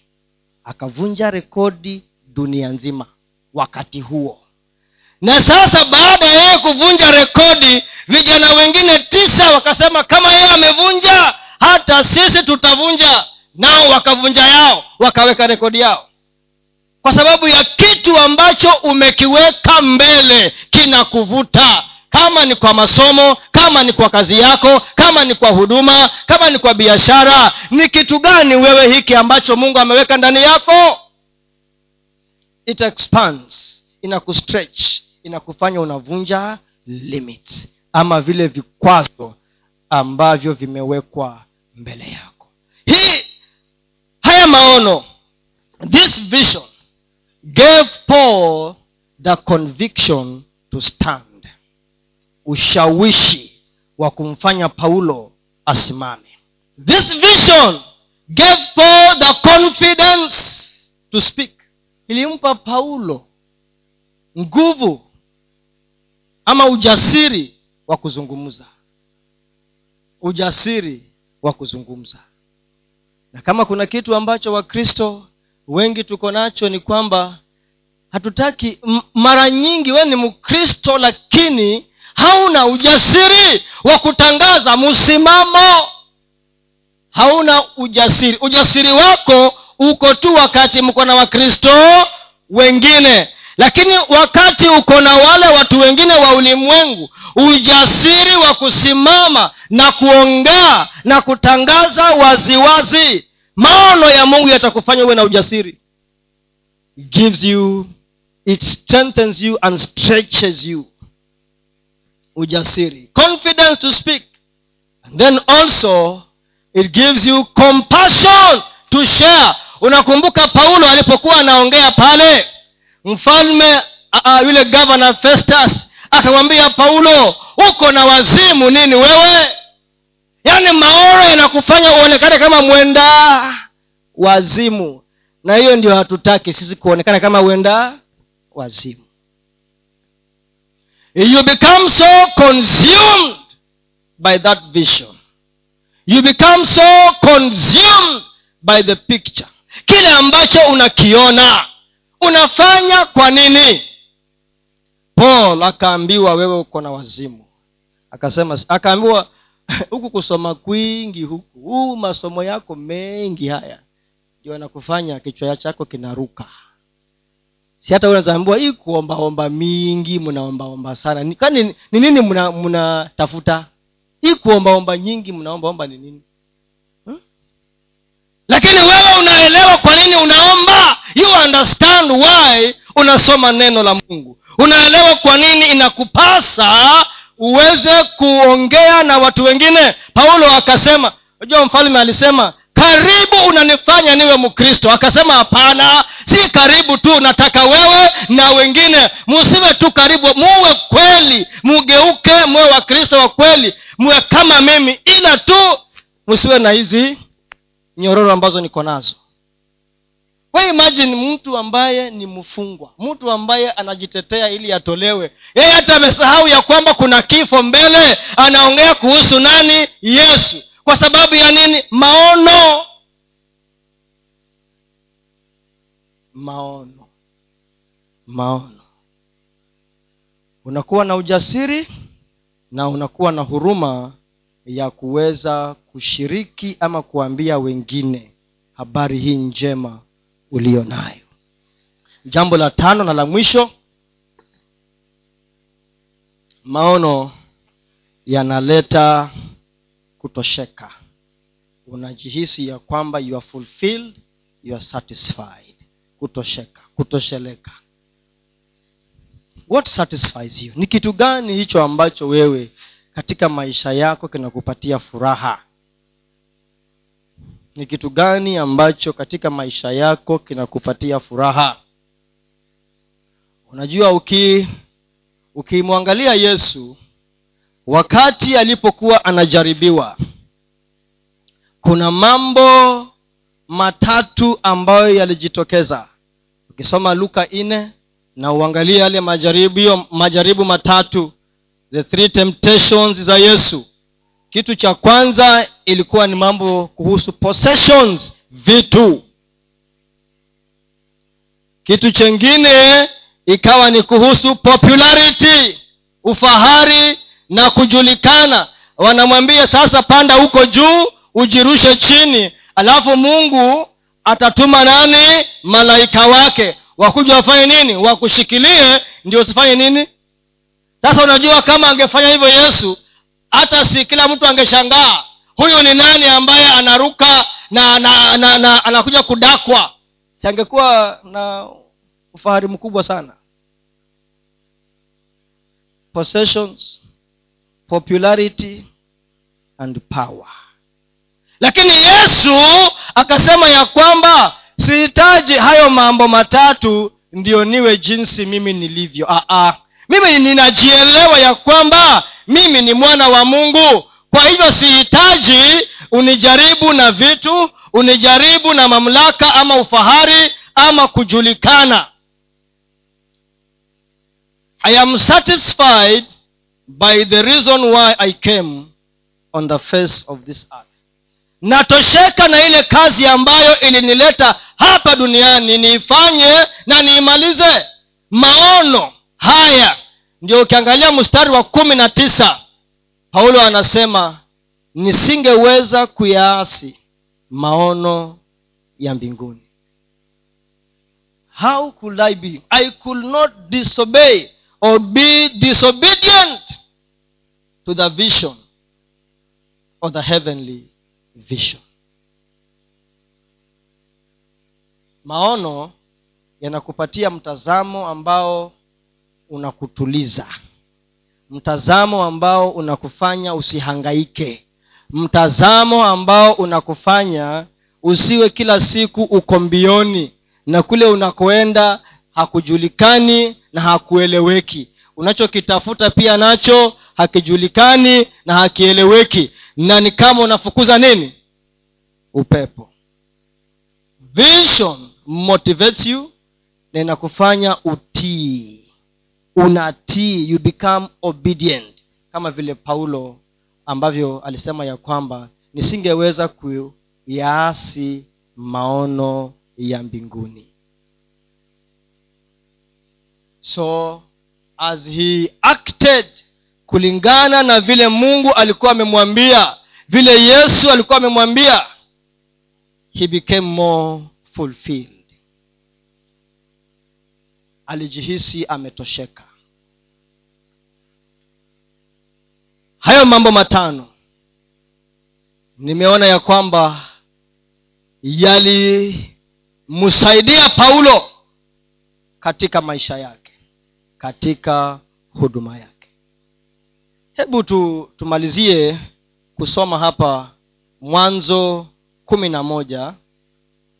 akavunja rekodi dunia nzima wakati huo. Na sasa baada ya yeye kuvunja rekodi vijana wengine tisa wakasema kama yeye amevunja hata sisi tutavunja. Nao wakavunja yao wakaweka rekodi yao. Kwa sababu ya kitu ambacho umekiweka mbele kinakuvuta kama ni kwa masomo kama ni kwa kazi yako kama ni kwa huduma kama ni kwa biashara ni kitu gani wewe hiki ambacho mungu ameweka ndani yako? It expands inakustretch inakufanya unavunja limits ama vile vikwazo ambavyo vimewekwa mbele yako. Hii haya maono this vision gave paul the conviction to stand ushawishi wa kumfanya paulo asimame. This vision gave paul the confidence to speak. Ilimpa paulo nguvu ama ujasiri wa kuzungumza. Ujasiri wa kuzungumza. Na kama kuna kitu ambacho wakristo wengi tuko nacho ni kwamba hatutaki mara nyingi we ni mkristo lakini hauna ujasiri wa kutangaza msimamo. Hauna ujasiri. Ujasiri wako uko tu wakati mko na wakristo wengine. Lakini wakati uko na wale watu wengine wa ulimwengu ujasiri wa kusimama na kuongea na kutangaza waziwazi. Maono ya mungu yatakufanya uwe na ujasiri. Gives you it strengthens you and stretches you ujasiri. Confidence to speak. And then also it gives you compassion to share. Unakumbuka paulo alipokuwa anaongea pale? Mfalme uh, yule governor festus akamwambia paulo uko na wazimu nini wewe? Yaani maoro yanakufanya uonekane kama mwenda wazimu. Na hiyo ndio hatutaki sisi kuonekana kama wenda wazimu you become so consumed by that vision. You become so consumed by the picture. Kile ambacho unakiona unafanya kwa nini? Paul akaambiwa wewe uko na wazimu. Akasema akaambiwa huku kusoma kwingi huku huu masomo yako mengi haya ndio anakufanya kichwa chako kinaruka si hata unazaambiwa hii kuombaomba mingi mnaombaomba sana. Ni- kwani ni nini mna- mnatafuta hii kuombaomba nyingi mnaombaomba ni nini? Hmm? lakini wewe unaelewa kwa nini unaomba? You understand why unasoma neno la mungu. Unaelewa kwa nini inakupasa uweze kuongea na watu wengine? Paulo akasema unajua mfalme alisema karibu unanifanya niwe mkristo. Akasema hapana si karibu tu nataka wewe na wengine. Musiwe tu karibu muwe kweli mugeuke muwe wakristo wa kweli muwe kama mimi. Ila tu musiwe na hizi nyororo ambazo niko nazo. We imagine mtu ambaye ni mfungwa mtu ambaye anajitetea ili atolewe. Yeye hata amesahau ya kwamba kuna kifo mbele anaongea kuhusu nani? Yesu kwa sababu ya nini? Maono. Maono. Maono. Unakuwa na ujasiri na unakuwa na huruma ya kuweza kushiriki ama kuambia wengine habari hii njema uliyo nayo. Jambo la tano na la mwisho maono yanaleta kutosheka. Unajihisi ya kwamba you are fulfilled you are satisfied. Kutosheka kutosheleka. What satisfies you? Ni kitu gani hicho ambacho wewe katika maisha yako kinakupatia furaha? Ni kitu gani ambacho katika maisha yako kinakupatia furaha? Unajua uki ukimwangalia yesu wakati alipokuwa anajaribiwa kuna mambo matatu ambayo yalijitokeza. Ukisoma luka nne na uangalie yale majaribio majaribu matatu the three temptations za yesu. Kitu cha kwanza ilikuwa ni mambo kuhusu possessions vitu. Kitu chengine ikawa ni kuhusu popularity ufahari na kujulikana. Wanamwambia sasa panda huko juu ujirushe chini alafu mungu atatuma nani? Malaika wake. Wakuja wafanye nini? Wakushikilie ndio usifanye nini? Sasa unajua kama angefanya hivyo yesu hata si kila mtu angeshangaa. Huyu ni nani ambaye anaruka na, na, na, na anakuja kudakwa? Si angekuwa na ufahari mkubwa sana. Possessions popularity and power. Lakini yesu akasema ya kwamba sihitaji hayo mambo matatu ndio niwe jinsi mimi nilivyo. Aa, mimi ninajielewa ya kwamba mimi ni mwana wa mungu. Kwa hivyo sihitaji unijaribu na vitu unijaribu na mamlaka ama ufahari ama kujulikana. I am satisfied by the reason why i came on the face of this earth. Natosheka na ile kazi ambayo ilinileta hapa duniani niifanye na niimalize. Maono haya. Ndio ukiangalia mstari wa kumi na tisa paulo anasema nisingeweza kuyaasi maono ya mbinguni. How could i be? I could not disobey or be disobedient to the vision or the heavenly vision. Maono yanakupatia mtazamo ambao unakutuliza mtazamo ambao unakufanya usihangaike mtazamo ambao unakufanya usiwe kila siku uko mbioni na kule unakoenda hakujulikani na hakueleweki. Unachokitafuta pia nacho hakijulikani na hakieleweki. Na ni kama unafukuza nini? Upepo. Vision motivates you na inakufanya utii. Unatii. You become obedient. Kama vile paulo ambavyo alisema ya kwamba nisingeweza kuyaasi maono ya mbinguni. So as he acted kulingana na vile mungu alikuwa amemwambia vile yesu alikuwa amemwambia he became more fulfilled. Alijihisi ametosheka. Hayo mambo matano nimeona ya kwamba yalimsaidia paulo katika maisha yake katika huduma yake hebu tu, tumalizie kusoma hapa mwanzo kumi na moja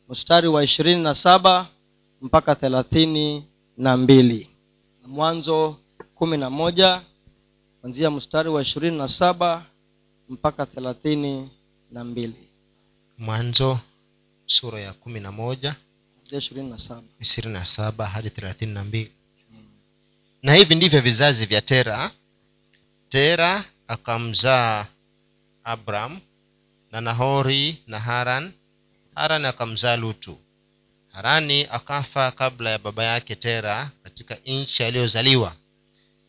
mstari wa ishirini na saba mpaka thelathini na mbili. Mwanzo kumi na moja kwanzia mstari wa ishirini na saba mpaka thelathini na mbili. Mwanzo sura ya kumi na moja ishirini na saba. ishirini na saba hadi thelathini na mbili. Na hivi ndivyo vizazi vya tera tera akamzaa abram na nahori na haran. Haran akamzaa lutu. Harani akafa kabla ya baba yake tera katika nchi aliyozaliwa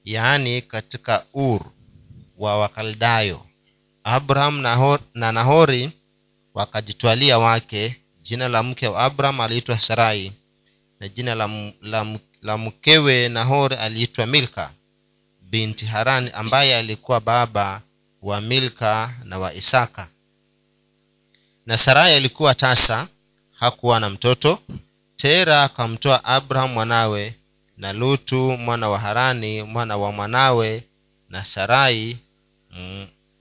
yaani katika ur wa wakaldayo. Abraham na nahori wakajitwalia wake. Jina la mke wa abraham aliitwa sarai na jina la, la, la mkewe nahori aliitwa milka binti harani ambaye alikuwa baba wa milka na wa isaka. Na sarai alikuwa tasa hakuwa na mtoto. Tera akamtoa abraham mwanawe na lutu mwana wa harani mwana wa mwanawe na sarai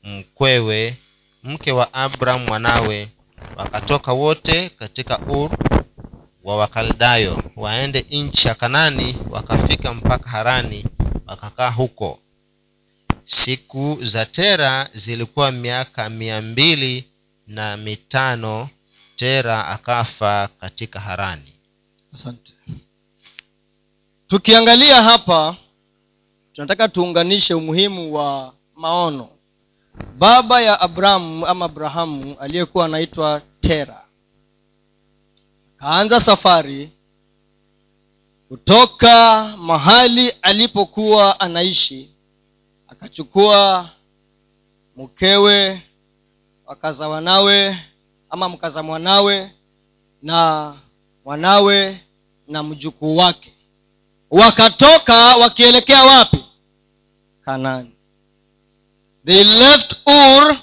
mkwewe. Mke wa abraham mwanawe wakatoka wote katika ur wa wakaldayo waende nchi ya kanani wakafika mpaka harani wakakaa huko. Siku za tera zilikuwa miaka mia mbili na mitano tera akafa katika harani. Asante. Tukiangalia hapa tunataka tuunganishe umuhimu wa maono. Baba ya abrahamu ama abrahamu aliyekuwa anaitwa tera akaanza safari kutoka mahali alipokuwa anaishi akachukua mkewe wakaza wanawe ama mkaza mwanawe na mwanawe na mjukuu wake. Wakatoka wakielekea wapi? Kanani. They left ur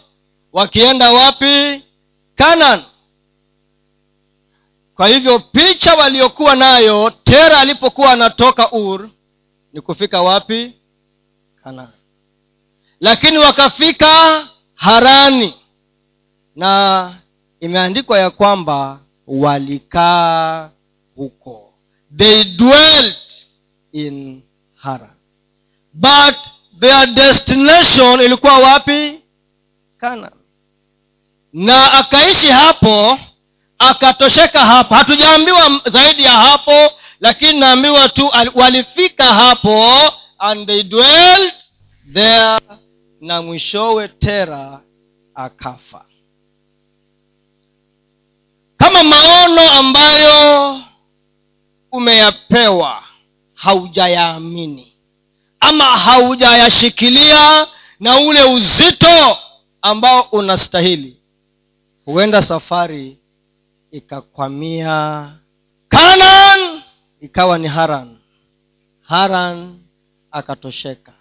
wakienda wapi? Kanan kwa hivyo picha waliokuwa nayo tera alipokuwa anatoka ur ni kufika wapi? Kanan lakini wakafika harani. Na imeandikwa ya kwamba walikaa huko. They dwelt in hara but their destination ilikuwa wapi? Kana na akaishi hapo akatosheka hapo hatujaambiwa zaidi ya hapo lakini naambiwa tu walifika hapo and they dwelled there na mwishowe tera akafa. Kama maono ambayo umeyapewa haujayaamini ama haujayashikilia na ule uzito ambao unastahili huenda safari ikakwamia kanan! ikawa ni haran. Haran akatosheka.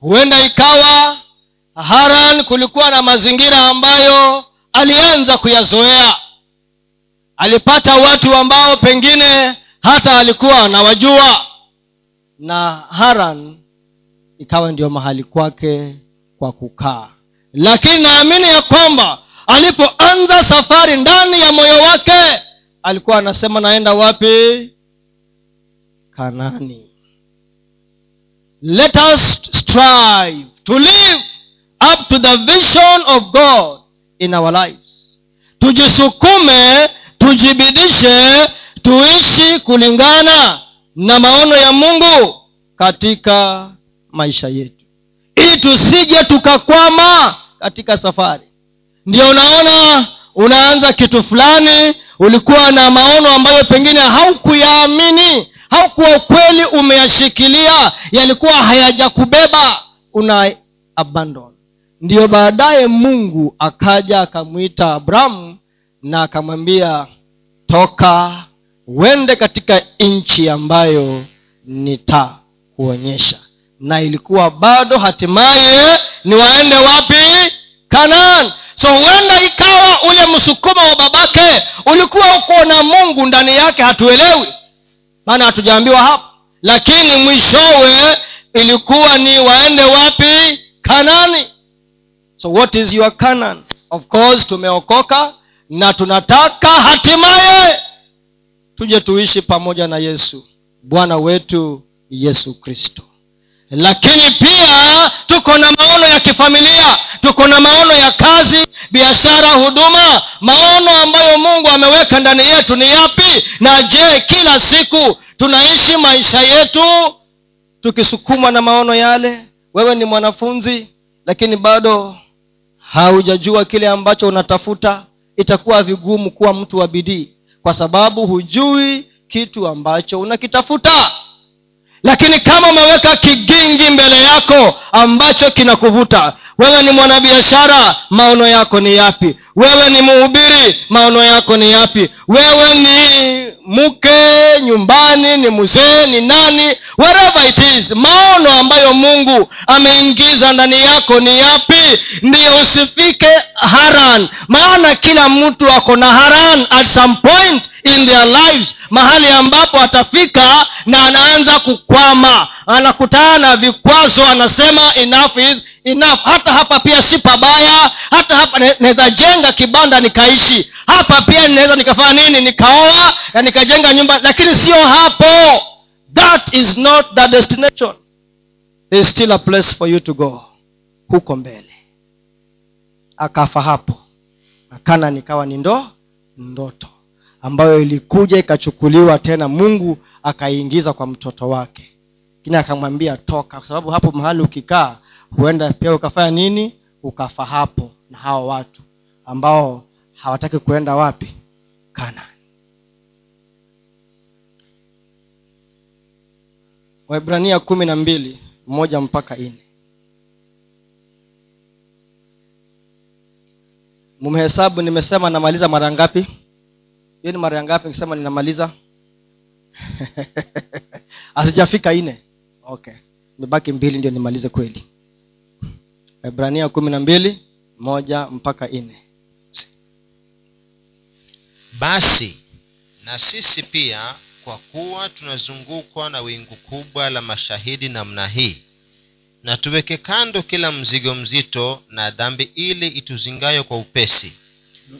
Huenda ikawa haran kulikuwa na mazingira ambayo alianza kuyazoea. Alipata watu ambao pengine hata alikuwa anawajua na haran ikawa ndio mahali kwake kwa kukaa. Lakini naamini ya kwamba alipoanza safari ndani ya moyo wake alikuwa anasema naenda wapi? Kanani. Let us strive to live up to the vision of god in our lives. Tujisukume tujibidishe tuishi kulingana na maono ya mungu katika maisha yetu. Ili tusije tukakwama katika safari ndio unaona unaanza kitu fulani ulikuwa na maono ambayo pengine haukuyaamini haukuwa ukweli umeyashikilia yalikuwa hayajakubeba una abandon ndiyo baadaye mungu akaja akamwita abrahamu na akamwambia toka uende katika nchi ambayo nitakuonyesha. Na ilikuwa bado hatimaye ni waende wapi kanaan. So huenda ikawa ule msukuma wa babake ulikuwa uko na mungu ndani yake hatuelewi. Maana hatujaambiwa hapo. Lakini mwishowe ilikuwa ni waende wapi? Kanani. So what is your canaan of course tumeokoka na tunataka hatimaye tuje tuishi pamoja na yesu. Bwana wetu yesu kristo lakini pia tuko na maono ya kifamilia tuko na maono ya kazi biashara huduma. Maono ambayo mungu ameweka ndani yetu ni yapi? Na je kila siku tunaishi maisha yetu tukisukumwa na maono yale? Wewe ni mwanafunzi lakini bado haujajua kile ambacho unatafuta. Itakuwa vigumu kuwa mtu wa bidii kwa sababu hujui kitu ambacho unakitafuta lakini kama umeweka kigingi mbele yako ambacho kinakuvuta wewe ni mwanabiashara maono yako ni yapi? Wewe ni mhubiri maono yako ni yapi? Wewe ni mke nyumbani ni mzee ni nani? It is maono ambayo mungu ameingiza ndani yako ni yapi? Ndiyo usifike haran. Maana kila mtu ako na haran at some point in their lives mahali ambapo atafika na anaanza kukwama anakutana na vikwazo anasema enough is enough. Hata hapa pia si pabaya hata hapa naweza jenga kibanda nikaishi. Hapa pia ninaweza nikafanya nini? Nikaoa na nikajenga nyumba lakini sio hapo. That is not the destination. There is still a place for you to go. Huko mbele. Akafa hapo. Akana nikawa ni ndo ndoto ambayo ilikuja ikachukuliwa tena mungu akaiingiza kwa mtoto wake. Lakini akamwambia toka kwa sababu hapo mahali ukikaa huenda pia ukafanya nini? Ukafa hapo na hawa watu ambao hawataki kuenda wapi? Kana waibrania kumi na mbili moja mpaka nne. Mumhesabu nimesema namaliza mara ngapi hiyo ni mara ya ngapi nikisema ninamaliza? Asijafika nne. Okay. Imebaki mbili ndio nimalize kweli. Ibrania kumi na mbili moja mpaka nne. Basi na sisi pia kwa kuwa tunazungukwa na wingu kubwa la mashahidi namna hii na tuweke kando kila mzigo mzito na dhambi ili ituzingayo kwa upesi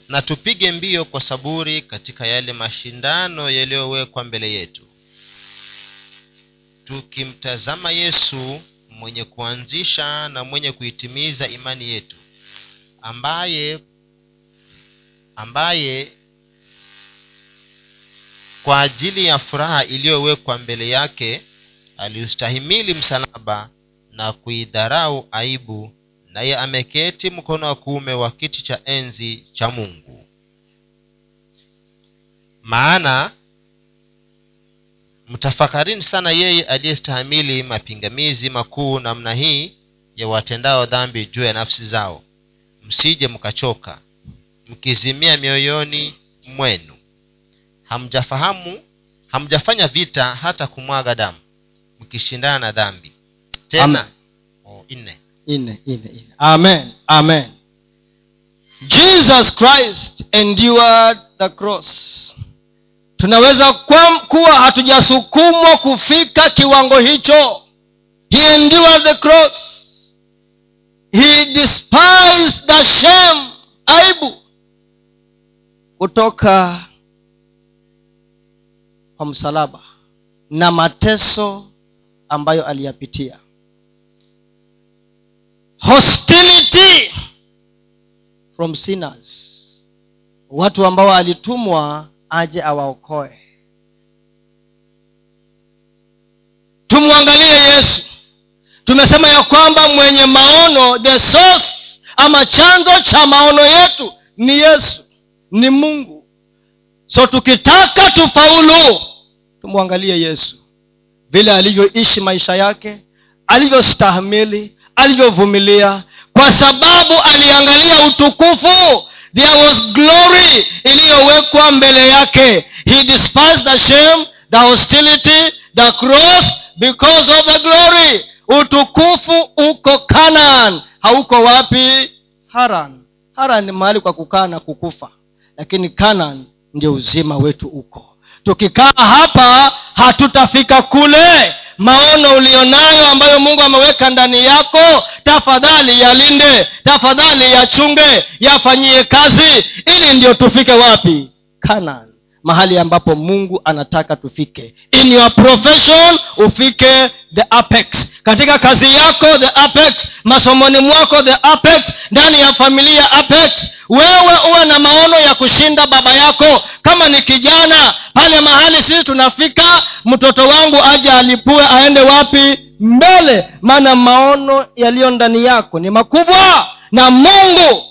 na tupige mbio kwa saburi katika yale mashindano yaliyowekwa mbele yetu. Tukimtazama yesu mwenye kuanzisha na mwenye kuitimiza imani yetu ambaye ambaye kwa ajili ya furaha iliyowekwa mbele yake aliustahimili msalaba na kuidharau aibu naye ameketi mkono wa kuume wa kiti cha enzi cha mungu. Maana mtafakarini sana yeye aliyestahimili mapingamizi makuu namna hii ya watendao dhambi juu ya nafsi zao. Msije mkachoka mkizimia mioyoni mwenu. Hamjafahamu hamjafanya vita hata kumwaga damu mkishindana na dhambi. Tena Amen. oh, nne nne nne nne amen amen. Jesus christ endured the cross. Tunaweza kuwa hatujasukumwa kufika kiwango hicho. He endured the cross. He despised the shame. Aibu. Kutoka kwa msalaba na mateso ambayo aliyapitia hostility from sinners. Watu ambao alitumwa aje awaokoe. Tumwangalie yesu. Tumesema ya kwamba mwenye maono the source ama chanzo cha maono yetu ni yesu ni mungu. So tukitaka tufaulu tumwangalie yesu. Vile alivyoishi maisha yake alivyostahimili alivyovumilia. Kwa sababu aliangalia utukufu there was glory iliyowekwa mbele yake. He despised the shame the hostility the cross because of the glory. Utukufu uko canaan hauko wapi? Haran. Haran ni mahali kwa kukaa na kukufa lakini canaan ndio uzima wetu uko. Tukikaa hapa hatutafika kule maono ulionayo ambayo mungu ameweka ndani yako tafadhali yalinde tafadhali yachunge yafanyie kazi ili ndio tufike wapi? Canaan mahali ambapo mungu anataka tufike. In your profession ufike the apex. Katika kazi yako the apex. Masomoni mwako the apex. Ndani ya familia apex wewe uwe na maono ya kushinda baba yako. Kama ni kijana pale mahali sisi tunafika mtoto wangu aje alipue aende wapi? Mbele. Maana maono yaliyo ndani yako ni makubwa na mungu.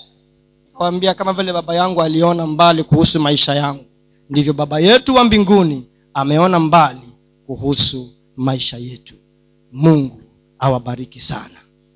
Kawambia kama vile baba yangu aliona mbali kuhusu maisha yangu ndivyo baba yetu wa mbinguni ameona mbali kuhusu maisha yetu. Mungu awabariki sana